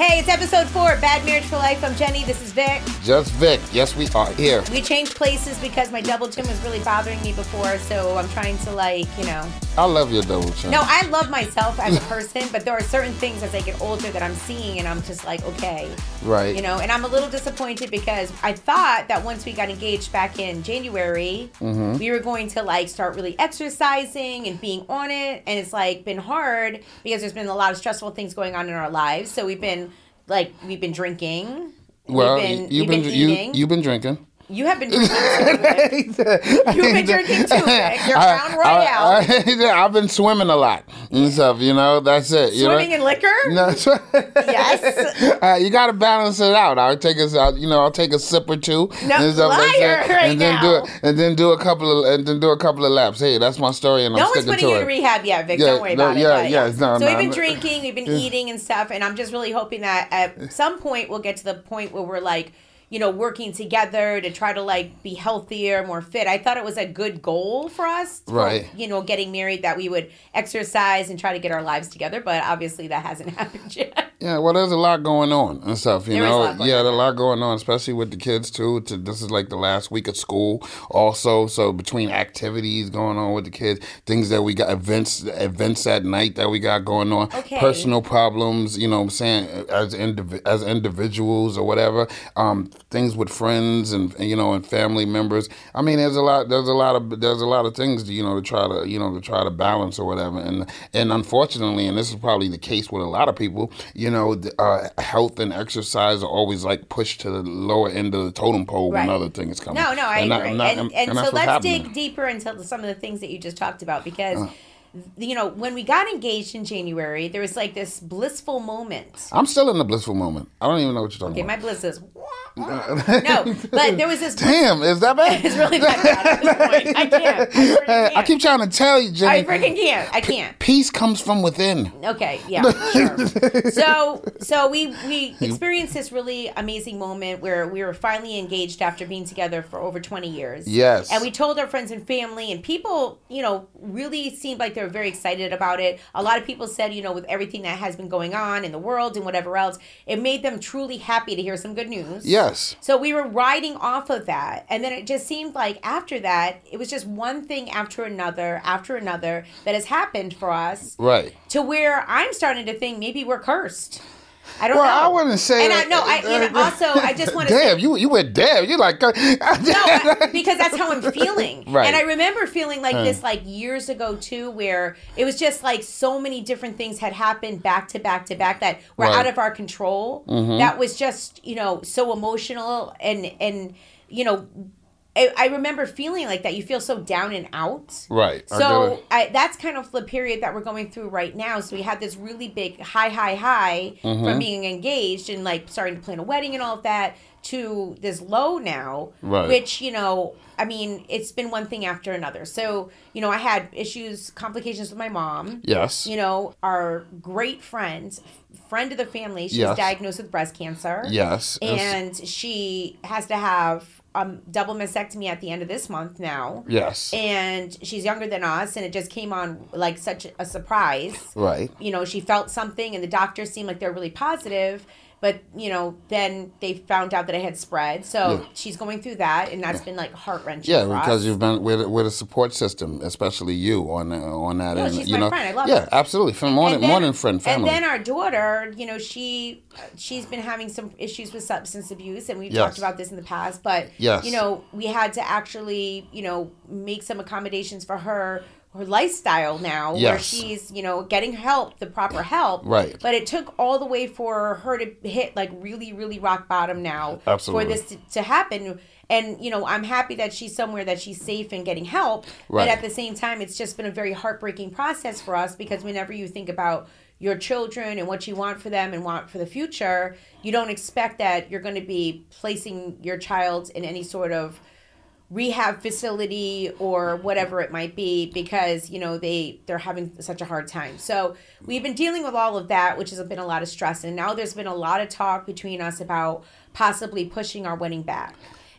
Hey, it's episode four, Bad Marriage for Life. I'm Jenny. This is Vic. Just Vic. Yes, we are here. We changed places because my double chin was really bothering me before, so I'm trying to like, you know. I love your double chin. No, I love myself as a person, but there are certain things as I get older that I'm seeing, and I'm just like, okay, Right. you know. And I'm a little disappointed because I thought that once we got engaged back in January, Mm-hmm. we were going to like start really exercising and being on it, and it's like been hard because there's been a lot of stressful things going on in our lives. So we've been like, we've been drinking. well, we've been, you've been, been you you've been drinking. You have been drinking too. You've been drinking too, Rick. You're Crown Royal. I, have been swimming a lot and stuff. You know, that's it. You Swimming know? in liquor? No, Yes. uh, you got to balance it out. I'll take a, I'll, you know, I'll take a sip or two, No, and stuff like liar that, right and then now. do it, and then do a couple of, and then do a couple of laps. Hey, that's my story, and No I'm one's putting you in rehab yet, Vic. Yeah, Don't worry no, about it. yeah, yeah, no, so no, we've been drinking, we've been eating and stuff, and I'm just really hoping that at some point we'll get to the point where we're like, you know, working together to try to like be healthier, more fit. I thought it was a good goal for us, for, Right. You know, getting married that we would exercise and try to get our lives together, but obviously that hasn't happened yet. Yeah, well, there's a lot going on and stuff, you There know. yeah, there's a lot going on, especially with the kids too. To, this is like the last week of school, also. So between activities going on with the kids, things that we got events, events at night that we got going on, Okay. personal problems, you know, what I'm saying as indiv- as individuals or whatever, um, things with friends and and, you know and family members. I mean, there's a lot, there's a lot of there's a lot of things you know to try to you know to try to balance or whatever. And and unfortunately, and this is probably the case with a lot of people, you know, the, uh, health and exercise are always like pushed to the lower end of the totem pole Right. when other things come. No, no, I and agree. and that- and and, so let's happening. dig deeper into some of the things that you just talked about because. Uh. You know, when we got engaged in January, there was like this blissful moment. I'm still in the blissful moment. I don't even know what you're talking Okay, my bliss is no, but there was this. Damn, is that bad? It's really bad at this point. I can't. I can't. I keep trying to tell you, I Jenny. freaking can't. I can't. Peace comes from within. Okay, yeah, sure. So, so we we experienced this really amazing moment where we were finally engaged after being together for over twenty years. Yes. and we told our friends and family, and people, you know, really seemed like they were very excited about it. A lot of people said, you know, with everything that has been going on in the world and whatever else, it made them truly happy to hear some good news. Yes. So we were riding off of that. And then it just seemed like after that, it was just one thing after another, after another that has happened for us Right. to where I'm starting to think maybe we're cursed. I don't Well, know. I wouldn't say And I that- know. I know, also I just want to Damn, say you you went damn. You're like uh, no, I- because that's how I'm feeling. Right. And I remember feeling like this like years ago too, where it was just like so many different things had happened back to back to back that were Right. out of our control. Mm-hmm. That was just you know so emotional and and you know. I I remember feeling like that. You feel so down and out. Right. So. I, that's kind of the period that we're going through right now. So we had this really big high, high, high Mm-hmm. from being engaged and like starting to plan a wedding and all of that to this low now, Right. which you know, I mean, it's been one thing after another. So you know, I had issues, complications with my mom. Yes. You know, our great friend, friend of the family, she's Yes. diagnosed with breast cancer. Yes. And she has to have um double mastectomy at the end of this month now yes. and she's younger than us and it just came on like such a surprise right. you know she felt something and the doctors seemed like they're really positive but you know then they found out that it had spread so Yeah. she's going through that and that's been like heart-wrenching Yeah, for because us. you've been with with a support system, especially you on uh, on that No, end. she's you my know, friend. I love yeah, her. absolutely. From morning And then- morning friend family. And then our daughter, you know, she she's been having some issues with substance abuse, and we've Yes. talked about this in the past. But Yes. you know, we had to actually, you know, make some accommodations for her her lifestyle now, where she's you know getting help, the proper help. Right. But it took all the way for her to hit like really, really rock bottom now Absolutely. for this to, to happen. And you know, I'm happy that she's somewhere that she's safe and getting help. Right. But at the same time, it's just been a very heartbreaking process for us because whenever you think about your children and what you want for them and want for the future, you don't expect that you're going to be placing your child in any sort of rehab facility or whatever it might be because you know they they're having such a hard time. So we've been dealing with all of that which has been a lot of stress. And now there's been a lot of talk between us about possibly pushing our wedding back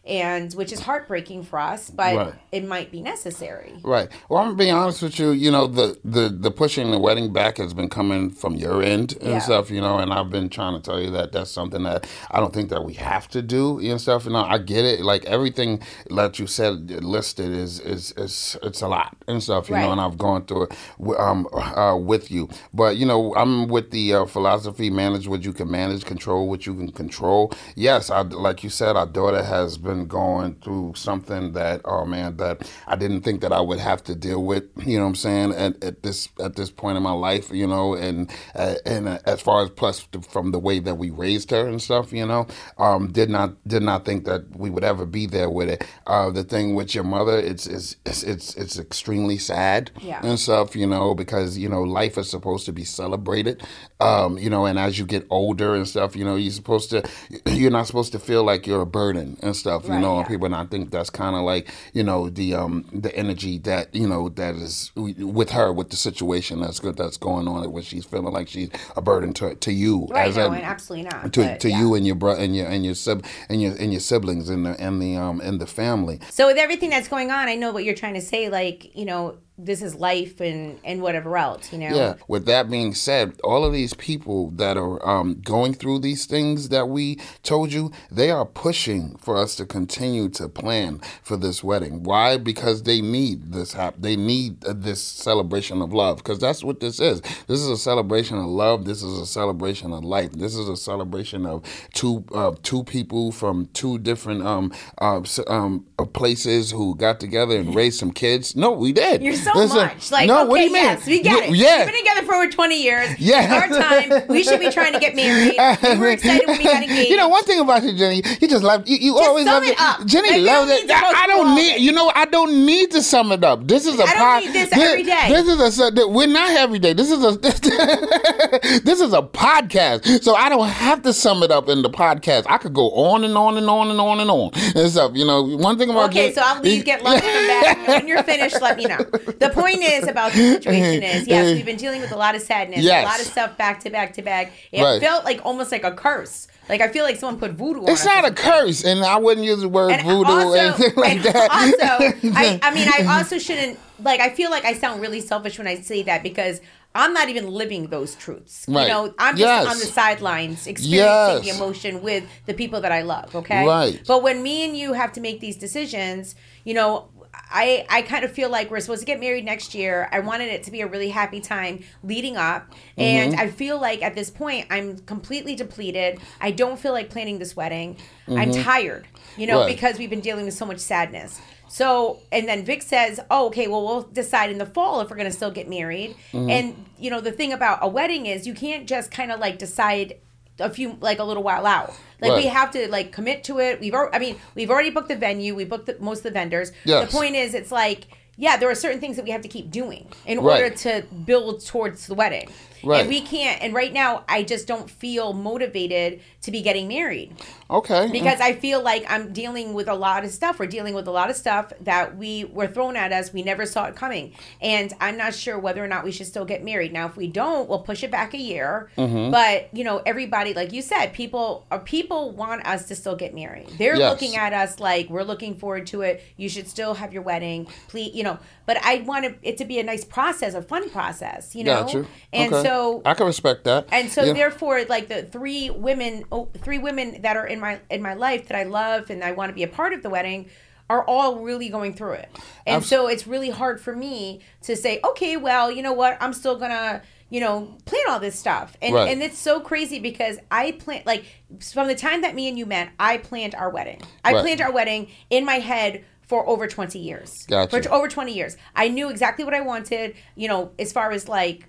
and which is heartbreaking for us, but Right. it might be necessary. Right. Well, I'm gonna be honest with you. You know, the the the pushing the wedding back has been coming from your end and Yeah. stuff. You know, and I've been trying to tell you that that's something that I don't think that we have to do and stuff. You know, I get it. Like everything that you said listed is is is it's a lot and stuff. You Right. know, and I've gone through it um uh, with you. But you know, I'm with the uh, philosophy: manage what you can manage, control what you can control. Yes, I like you said, our daughter has been going through something that oh man that I didn't think that I would have to deal with. You know what I'm saying? At, at this at this point in my life, you know, and uh, and uh, as far as plus from the way that we raised her and stuff, you know, um, did not did not think that we would ever be there with it. Uh, the thing with your mother, it's it's it's it's, it's extremely sad Yeah. and stuff, you know, because you know life is supposed to be celebrated, um, you know, and as you get older and stuff, you know, you're supposed to, you're not supposed to feel like you're a burden and stuff, you Right, know, and yeah. people, and I think that's kind of like, you know, the um the energy that you know that is with her with the situation that's good that's going on, where she's feeling like she's a burden to to you Right, as no, a, and absolutely not. to, but, to yeah. you and your brother and your and your sib and your and your siblings and the and the um and the family. So with everything that's going on, I know what you're trying to say. Like, you know, this is life and and whatever else. You know. Yeah. With that being said, all of these people that are um, going through these things that we told you, they are pushing for us to continue to plan for this wedding. Why? Because they need this hap- They need uh, this celebration of love. Because that's what this is. This is a celebration of love. This is a celebration of life. This is a celebration of two uh, two people from two different um, uh, um, uh, places who got together and raised some kids. No, we did. You're so Listen, much like no. okay, what do you mean? yes, we get it. Yeah. We've been together for over 20 years. Yeah. It's our time. We should be trying to get married. We were excited when we got engaged. You know, one thing about you, Jenny, you just love you. You Just always sum love it up. Jenny Like, loves it. need to go I, don't need. You know, I don't need to sum it up. This is a I don't pod- need this every day. This is a. We're not every day. This is a. this is a podcast, so I don't have to sum it up in the podcast. I could go on and on and on and on and on and stuff. You know, one thing about Okay, so I'll leave, get lunch, come back. When you're finished, let me know. The point is about the situation is, yes, we've been dealing with a lot of sadness, Yes. a lot of stuff back to back to back. It Right. felt like almost like a curse. Like I feel like someone put voodoo on it. It's not a curse, and I wouldn't use the word And voodoo also, or anything like and that. also, I, I mean, I also shouldn't like. I feel like I sound really selfish when I say that because I'm not even living those truths. Right. You know, I'm just Yes. on the sidelines experiencing Yes. the emotion with the people that I love. Okay, Right. But when me and you have to make these decisions, you know. I, I kind of feel like we're supposed to get married next year. I wanted it to be a really happy time leading up. And Mm-hmm. I feel like at this point, I'm completely depleted. I don't feel like planning this wedding. I'm tired, you know, Mm-hmm. Right. because we've been dealing with so much sadness. So, and then Vic says, "Oh, okay, well, we'll decide in the fall if we're going to still get married." Mm-hmm. And you know, the thing about a wedding is you can't just kind of like decide a few like a little while out. Like we have to like commit to it. We've, al- I mean, we've already booked the venue. We booked the, most of the vendors. Yes. The point is, it's like. Yeah, there are certain things that we have to keep doing in Right. order to build towards the wedding. Right. And we can't, and right now, I just don't feel motivated to be getting married okay. because I feel like I'm dealing with a lot of stuff. We're dealing with a lot of stuff that we were thrown at us. We never saw it coming, and I'm not sure whether or not we should still get married. Now, if we don't, we'll push it back a year. Mm-hmm. But you know, everybody, like you said, people are people want us to still get married. They're Yes. looking at us like we're looking forward to it. You should still have your wedding, please. You know, but I want it to be a nice process, a fun process. You know, Got you. and Okay. so I can respect that. and so Yeah. therefore like the three women oh, three women that are in my in my life that i love and i want to be a part of the wedding are all really going through it and so it's really hard for me to say okay well you know what i'm still gonna you know plan all this stuff and Right. and it's so crazy because i plan like from the time that me and you met i planned our wedding i Right. planned our wedding in my head for over 20 years Gotcha. for over 20 years i knew exactly what i wanted you know as far as like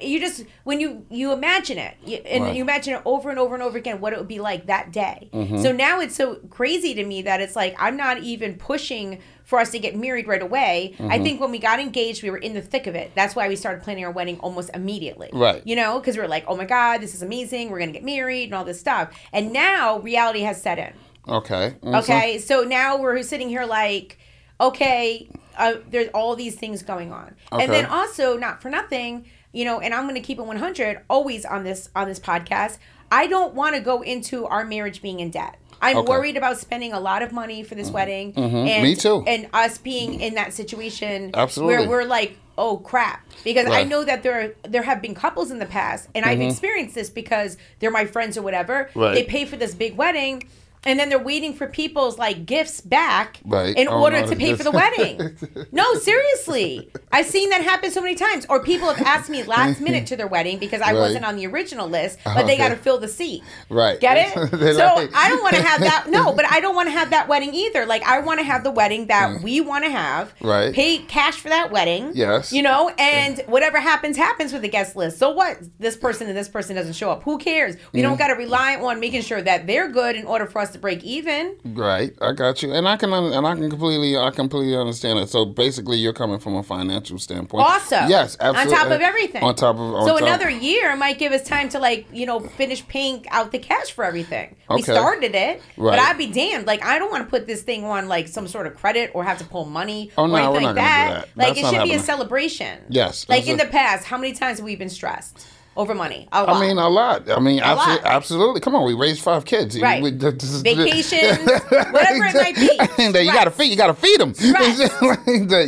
you just when you you imagine it you, and Right. you imagine it over and over and over again what it would be like that day Mm-hmm. so now it's so crazy to me that it's like i'm not even pushing for us to get married right away i Mm-hmm. think when we got engaged we were in the thick of it that's why we started planning our wedding almost immediately Right. you know because we are like oh my god this is amazing we're gonna get married and all this stuff and now reality has set in okay. Mhm. Okay, so now we're sitting here like, okay, uh, there's all these things going on, Okay. and then also not for nothing, you know, and I'm going to keep it 100 always on this on this podcast. I don't want to go into our marriage being in debt. I'm Okay. worried about spending a lot of money for this wedding, and Mm-hmm. Me too. and us being in that situation Absolutely. where we're like, oh crap, because I Right. Mm-hmm. know that there are, there have been couples in the past, and I've experienced this because they're my friends or whatever. Right. They pay for this big wedding. And then they're waiting for people's like gifts back Right. in Oh, order no, to pay for the wedding. No, seriously. I've seen that happen so many times. Or people have asked me last minute to their wedding because I Right. wasn't on the original list, but they got to fill the seat. Right. Get it? So like- I don't want to have that. No, but I don't want to have that wedding either. Like I want to have the wedding that we want to have. Mm. Right. Pay cash for that wedding. Yes. You know, and whatever happens, happens with the guest list. So what? This person and this person doesn't show up. Who cares? We Mm. don't got to rely on making sure that they're good in order for us to break even. Right, I got you, and I can un- and I can completely I completely understand it. So basically, you're coming from a financial standpoint. Also, yes, absolutely. On top of everything. On top of on so top- another year might give us time to like you know finish paying out the cash for everything. We started it, but Right. I'd be damned. Like I don't want to put this thing on like some sort of credit or have to pull money Oh, or no, anything we're like not gonna do that. that. Like That's it should be a celebration. Yes, Like in the past, how many times have we been stressed over money? I mean, a lot. I mean, lot. absolutely, absolutely. Come on, we raised five kids. Right. We- Vacations, whatever it might be. And then you got to feed. You got to feed them.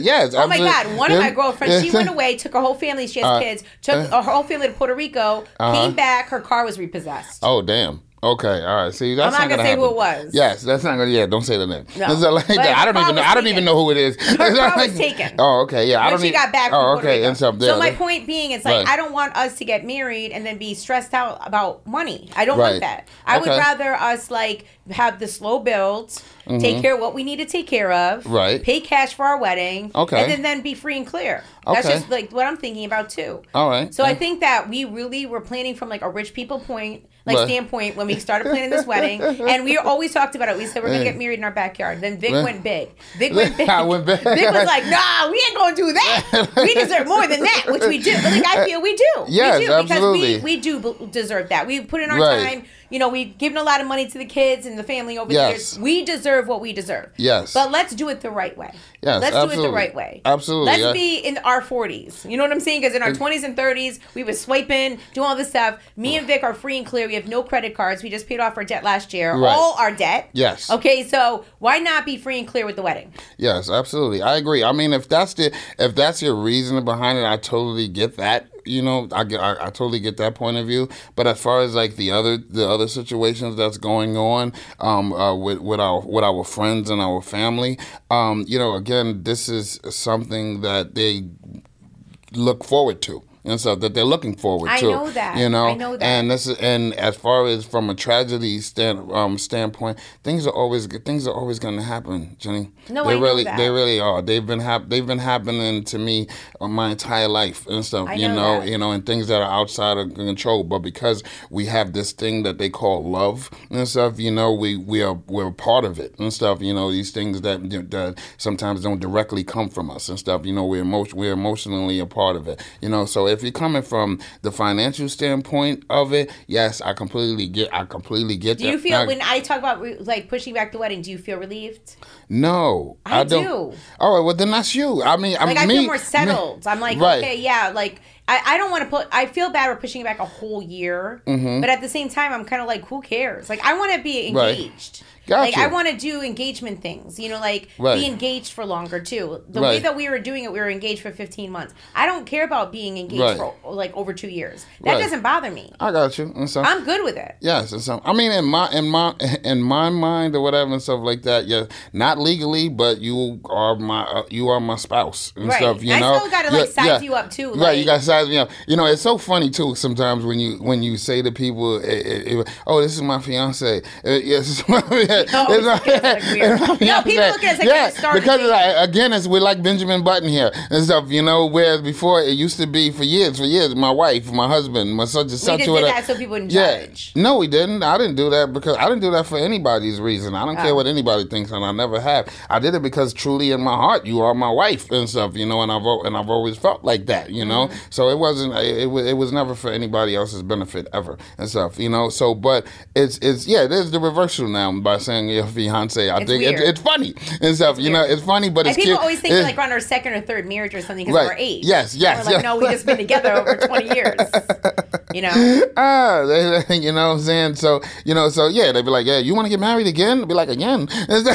Yes. Oh my God! One of my girlfriends, she went away, took her whole family. She has Uh, kids. Took her whole family to Puerto Rico. Came back. Her car was repossessed. Oh damn. Okay, all right. See, that's I'm not gonna say happen. who it was. Yes, that's not gonna. Yeah, don't say the name. No. It's like. I don't even. know I don't even know who it is. Her car was taken. Oh, okay. Yeah, I don't. she got back Oh, okay. And so my point being, it's like Right. I don't want us to get married and then be stressed out about money. I don't Right. want that. I would rather us like have the slow builds, take care of what we need to take care of, Mm-hmm. Right. Pay cash for our wedding, Okay. and then then be free and clear. Okay. That's just like what I'm thinking about too. All right. So I think that we really were planning from like a rich people point, like Right. standpoint, when we started planning this wedding, and we always talked about it. We said we're gonna get married in our backyard. Then Vic went big. Vic went big. I went big. Vic was like, "Nah, we ain't gonna do that. We deserve more than that," which we do. But like I feel we do. Yes, we do because absolutely. we we do deserve that. We put in our Right. time. You know, we've given a lot of money to the kids and the family over the Yes. years. We deserve what we deserve. Yes. But let's do it the right way. Yes, Let's do it the right way. Absolutely, Let's yeah. be in our 40s. You know what I'm saying? Because in our 20s and 30s, we were swiping, doing all this stuff. Me and Vic are free and clear. We have no credit cards. We just paid off our debt last year. Right. All our debt. Yes. Okay, so why not be free and clear with the wedding? Yes, absolutely. I agree. I mean, if that's the if that's your reason behind it, I totally get that. You know, I I, I totally get that point of view. But as far as like the other the other situations that's going on um, uh, with with our with our friends and our family, um, you know, again, this is something that they look forward to. And so that they're looking forward I to. know that. You know, I know that. and this is and as far as from a tragedy stand um, standpoint, things are always things are always going to happen, Jenny. No, they I know really that. they really are. They've been hap- they've been happening to me uh, my entire life and stuff. I you know know, you know, and things that are outside of control. But because we have this thing that they call love and stuff, you know, we we are we're part of it and stuff. You know, these things that that sometimes don't directly come from us and stuff. You know, we're emotion we're emotionally a part of it. You know, so if you're coming from the financial standpoint of it, yes, I completely get I completely get Do that. you feel I- when I talk about re- like pushing back the wedding, do you feel relieved? no, I don't. do. All right, well then that's you. I mean, Like I I mean, feel more settled. I'm like, Right. okay, yeah, like I, I don't want to put. I feel bad for pushing it back a whole year, Mm-hmm. but at the same time, I'm kind of like, who cares? Like I want to be Right. Gotcha. Like I want to do engagement things, you know, like Right. be engaged for longer too. The way that we were doing it, we were engaged for 15 months. I don't care about being engaged Right. for like over two years. That Right. doesn't bother me. I got you. And so, I'm good with it. Yes, and so I mean, in my in my in my mind or whatever and stuff like that. Yeah, not legally, but you are my uh, you are my spouse and Right. stuff. You I know, still gotta, like, size yeah. you up, too, Right, like- you got to size me up. You know, it's so funny too. Sometimes when you when you say to people, eh, eh, eh, "Oh, this is my fiance," yes, it's my, it's my- like weird. it's my No, people look at like yeah, because like, again, it's we're like Benjamin Button here and stuff. You know, whereas before it used to be for years, for years, my wife, my husband, my such and such. or did whatever. that so people wouldn't Yeah. judge. No, we didn't. I didn't do that because I didn't do that for anybody's reason. I don't care Oh. what anybody thinks, and I never have. I did it because truly in my heart, you are my wife and stuff, you know, and I've and I've always felt like that, you know. Mm-hmm. So it wasn't. It, it was. It was never for anybody else's benefit ever and stuff, you know. So, but it's it's yeah, it is the reversal now by saying your fiance. I It's think it's, weird. it's funny and stuff. you know, it's funny, but And it's people cute. always think like we're on our second or third marriage or something because Right. we're eight. Yes, yes, We're like, yes. no, we just been together over 20 years. You know? ah, they, you know what I'm saying? So, you know, so yeah, they'd be like, yeah, you want to get married again? I'd be like, again? do do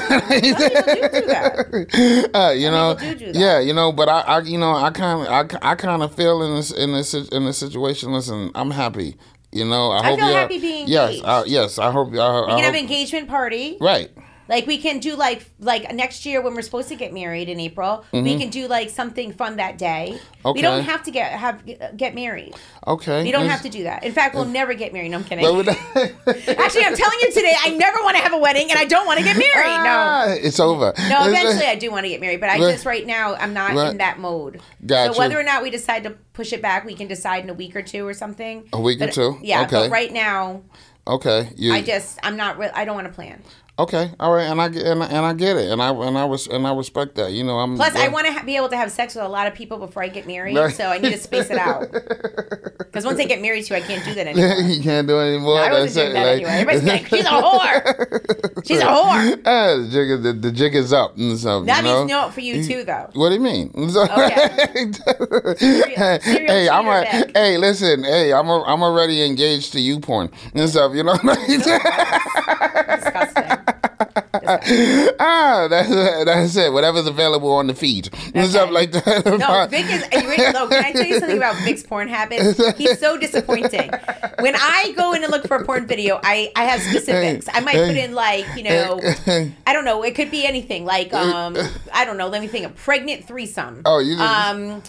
uh, you know, do do yeah, you know, but I, I you know, I kind of, I, I kind of feel in this, in this, in this situation. Listen, I'm happy. You know, I, hope feel you're happy being Yes, engaged. I, yes, I hope. I, We I can have an engagement party. right. Like we can do like like next year when we're supposed to get married in April, we can do like something fun that day. Mm-hmm. Okay. We don't have to get have get married. Okay. You don't have to do that. In fact, we'll never get married. No, I'm kidding. But Actually, I'm telling you today, I never want to have a wedding, and I don't want to get married. No. Ah, it's over. No, eventually I do want to get married, but I just right now I'm not Right. in that mode. Gotcha. So whether or not we decide to push it back, we can decide in a week or two or something. A week or two? Yeah, Okay. but right now Okay. You, I just I'm not. Re- I don't want to plan. Okay, all right, and I get- and I, and I get it, and I and I res, and I respect that. You know, I'm Plus, I uh, want to ha- be able to have sex with a lot of people before I get married, so I need to space it out. Because once I get married to you, I can't do that anymore. you can't do it anymore. I wasn't doing that like- anyway. Everybody's like, she's a whore. She's a whore. Ah, the jig is the, the jig is up and stuff. That you know? means no for you too, though. What do you mean? So- Serial- serial hey, I'm a, hey, listen, hey, I'm a, I'm already engaged to you porn and stuff. You know. Disgusting. ah, that's that's it. Whatever's available on the feed and stuff like that. No, Vic is. Ready? No, can I tell you something about Vic's porn habits? He's so disappointing. When I go in and look for a porn video, I I have specifics. I might put in like you know, I don't know. It could be anything. Like um, I don't know. Let me think. A pregnant threesome. Oh, you just- um.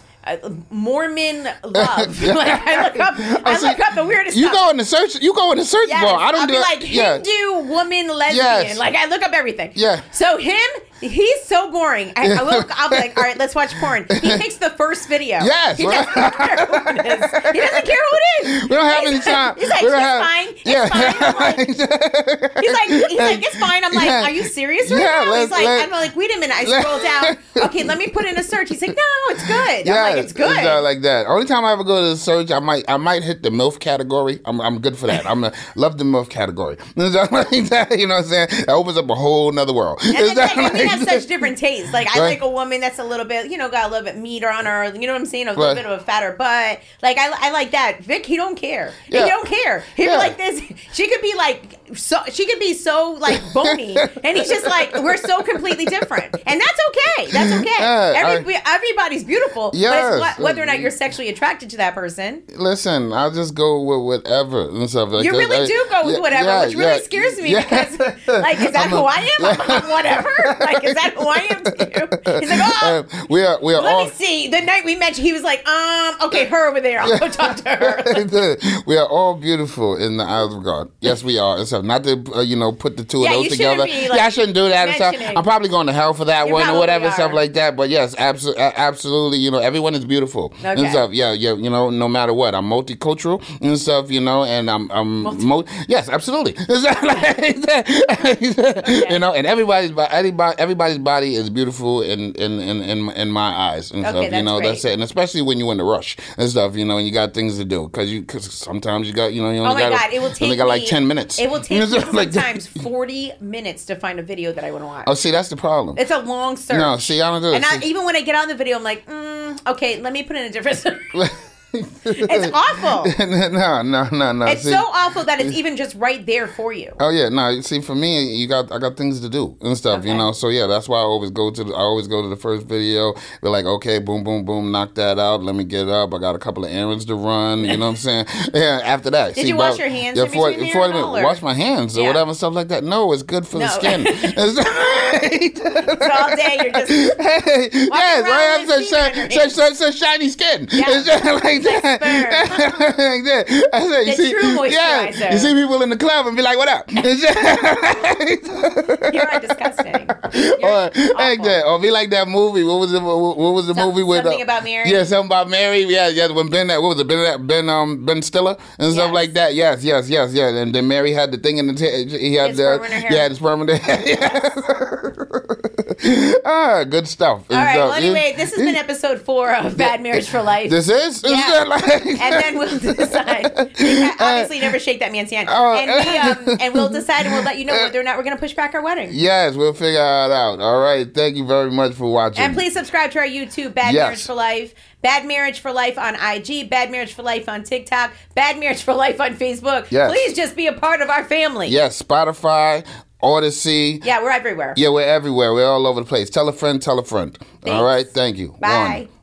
Mormon love. like I look up, oh, I see, look up the weirdest You stuff. go in the search. You go in the search Yes, bar. I don't I'll do be like yeah. Hindu woman lesbian. Yes. Like I look up everything. Yeah. So him, he's so boring. I, I will, I'll be like, all right, let's watch porn. He picks the first video. Yes. He doesn't care who it is. He doesn't care who it is. We don't have He's any time. He's like, we it's have, fine. It's yeah. fine. Like, he's like, he's like, it's fine. I'm like, Yeah. are you serious right Yeah, now? He's like, I'm like, wait a minute. I scroll down. Okay, let me put in a search. He's like, no, it's good. Yeah, I'm like, it's good. uh, like that. Only time I ever go to the search, I might I might hit the MILF category. I'm, I'm good for that. I'm a, love the MILF category. you know what I'm saying? That opens up a whole nother world. And, then, like, and we have such different tastes. Like I Right. like a woman that's a little bit, you know, got a little bit meater on her. You know what I'm saying? A little Right. bit of a fatter butt. Like I, I like that. Vic, he don't care. Yeah. He don't care. He'd Yeah. be like this. She could be like so. She could be so like bony, and he's just like we're so completely different, and that's okay. That's okay. Yeah, Every, everybody's beautiful. Yes. But it's what, whether or not you're sexually attracted to that person. Listen, I'll just go with whatever and stuff like You really I- do go with whatever, which really scares me because, like, is that I'm a- who I am? I'm, I'm whatever. Like, is that who I am to you? He's like, oh, Uh, we are we are let all me see. The night we met, he was like, um, okay, her over there. I'll go talk to her. we are all beautiful in the eyes of God. Yes, we are. And so not to uh, you know put the two Yeah, of those together. be, like, yeah, I shouldn't do that and stuff. I'm probably going to hell for that You one or whatever are. stuff like that. But yes, absolutely, absolutely. You know, everyone is beautiful okay. and Okay. stuff. Yeah, yeah. You know, no matter what, I'm multicultural and stuff. You know, and I'm I'm mo- yes, absolutely. You know, and everybody's bo- everybody everybody's body is beautiful in in in in, in my eyes and Okay, stuff. You know, that's it. And especially when you're in a rush and stuff. You know, and you got things to do because you because sometimes you got you know you only Oh my got God, it will take got like me- ten minutes. It will take You know, me like sometimes 40 minutes to find a video that I want to watch. Oh, see, that's the problem. It's a long search. No, see, I don't do it. And I, even when I get on the video, I'm like, mm, okay, let me put in a different search. it's awful. no, no, no, no. It's see, so awful that it's even just right there for you. Oh yeah, no. you See, for me, you got I got things to do and stuff, you know. So yeah, that's why I always go to the, I always go to the first video. Be like, okay, boom, boom, boom, knock that out. Let me get up. I got a couple of errands to run. You know what I'm saying? Yeah. After that, Did you wash your hands in for- for- or- Wash my hands or Yeah. whatever stuff like that. No, it's good for the skin. So all day you're just yes, right. with Such, such, such, such, such shiny skin. Yeah. It's just like that. like that. I said, you The see, true yeah, you see people in the club and be like, "What up?" It's you are disgusting. You're or like that, or be like that movie. What was it? What, was the Some- movie with? Something uh, About Mary? Yeah, something about Mary. Yeah, yeah. When Ben, that what was it? Ben, uh, Ben, um, Ben Stiller and stuff like that. Yes, yes, yes, yes. And then Mary had the thing in the. T- he had His the. sperm in her hair. Yeah, the sperm in the hair. ah, good stuff. All right. Well, anyway, this has been episode four of Bad Marriage for Life. This is? is Yeah. like- and then we'll decide. Obviously, never shake that man's hand. Oh. and we um, and we'll decide, and we'll let you know whether or not we're going to push back our wedding. yes, we'll figure it out. All right. Thank you very much for watching. And please subscribe to our YouTube, Bad Yes. Marriage for Life, Bad Marriage for Life on IG, Bad Marriage for Life on TikTok, Bad Marriage for Life on Facebook. Yes. Please just be a part of our family. Yes, Spotify, Audacy. Yeah, we're everywhere. Yeah, we're everywhere. We're all over the place. Tell a friend, tell a friend. All right. Thank you. Bye.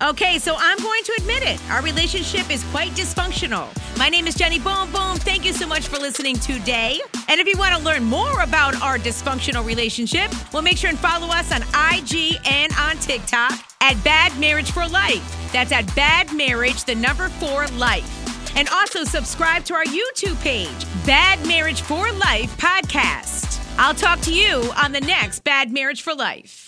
Okay, so I'm going to admit it. Our relationship is quite dysfunctional. My name is Jenny Boom Boom. Thank you so much for listening today. And if you want to learn more about our dysfunctional relationship, well, make sure and follow us on IG and on TikTok at Bad Marriage for Life. That's at Bad Marriage, the number four life. And also subscribe to our YouTube page, Bad Marriage for Life Podcast. I'll talk to you on the next Bad Marriage for Life.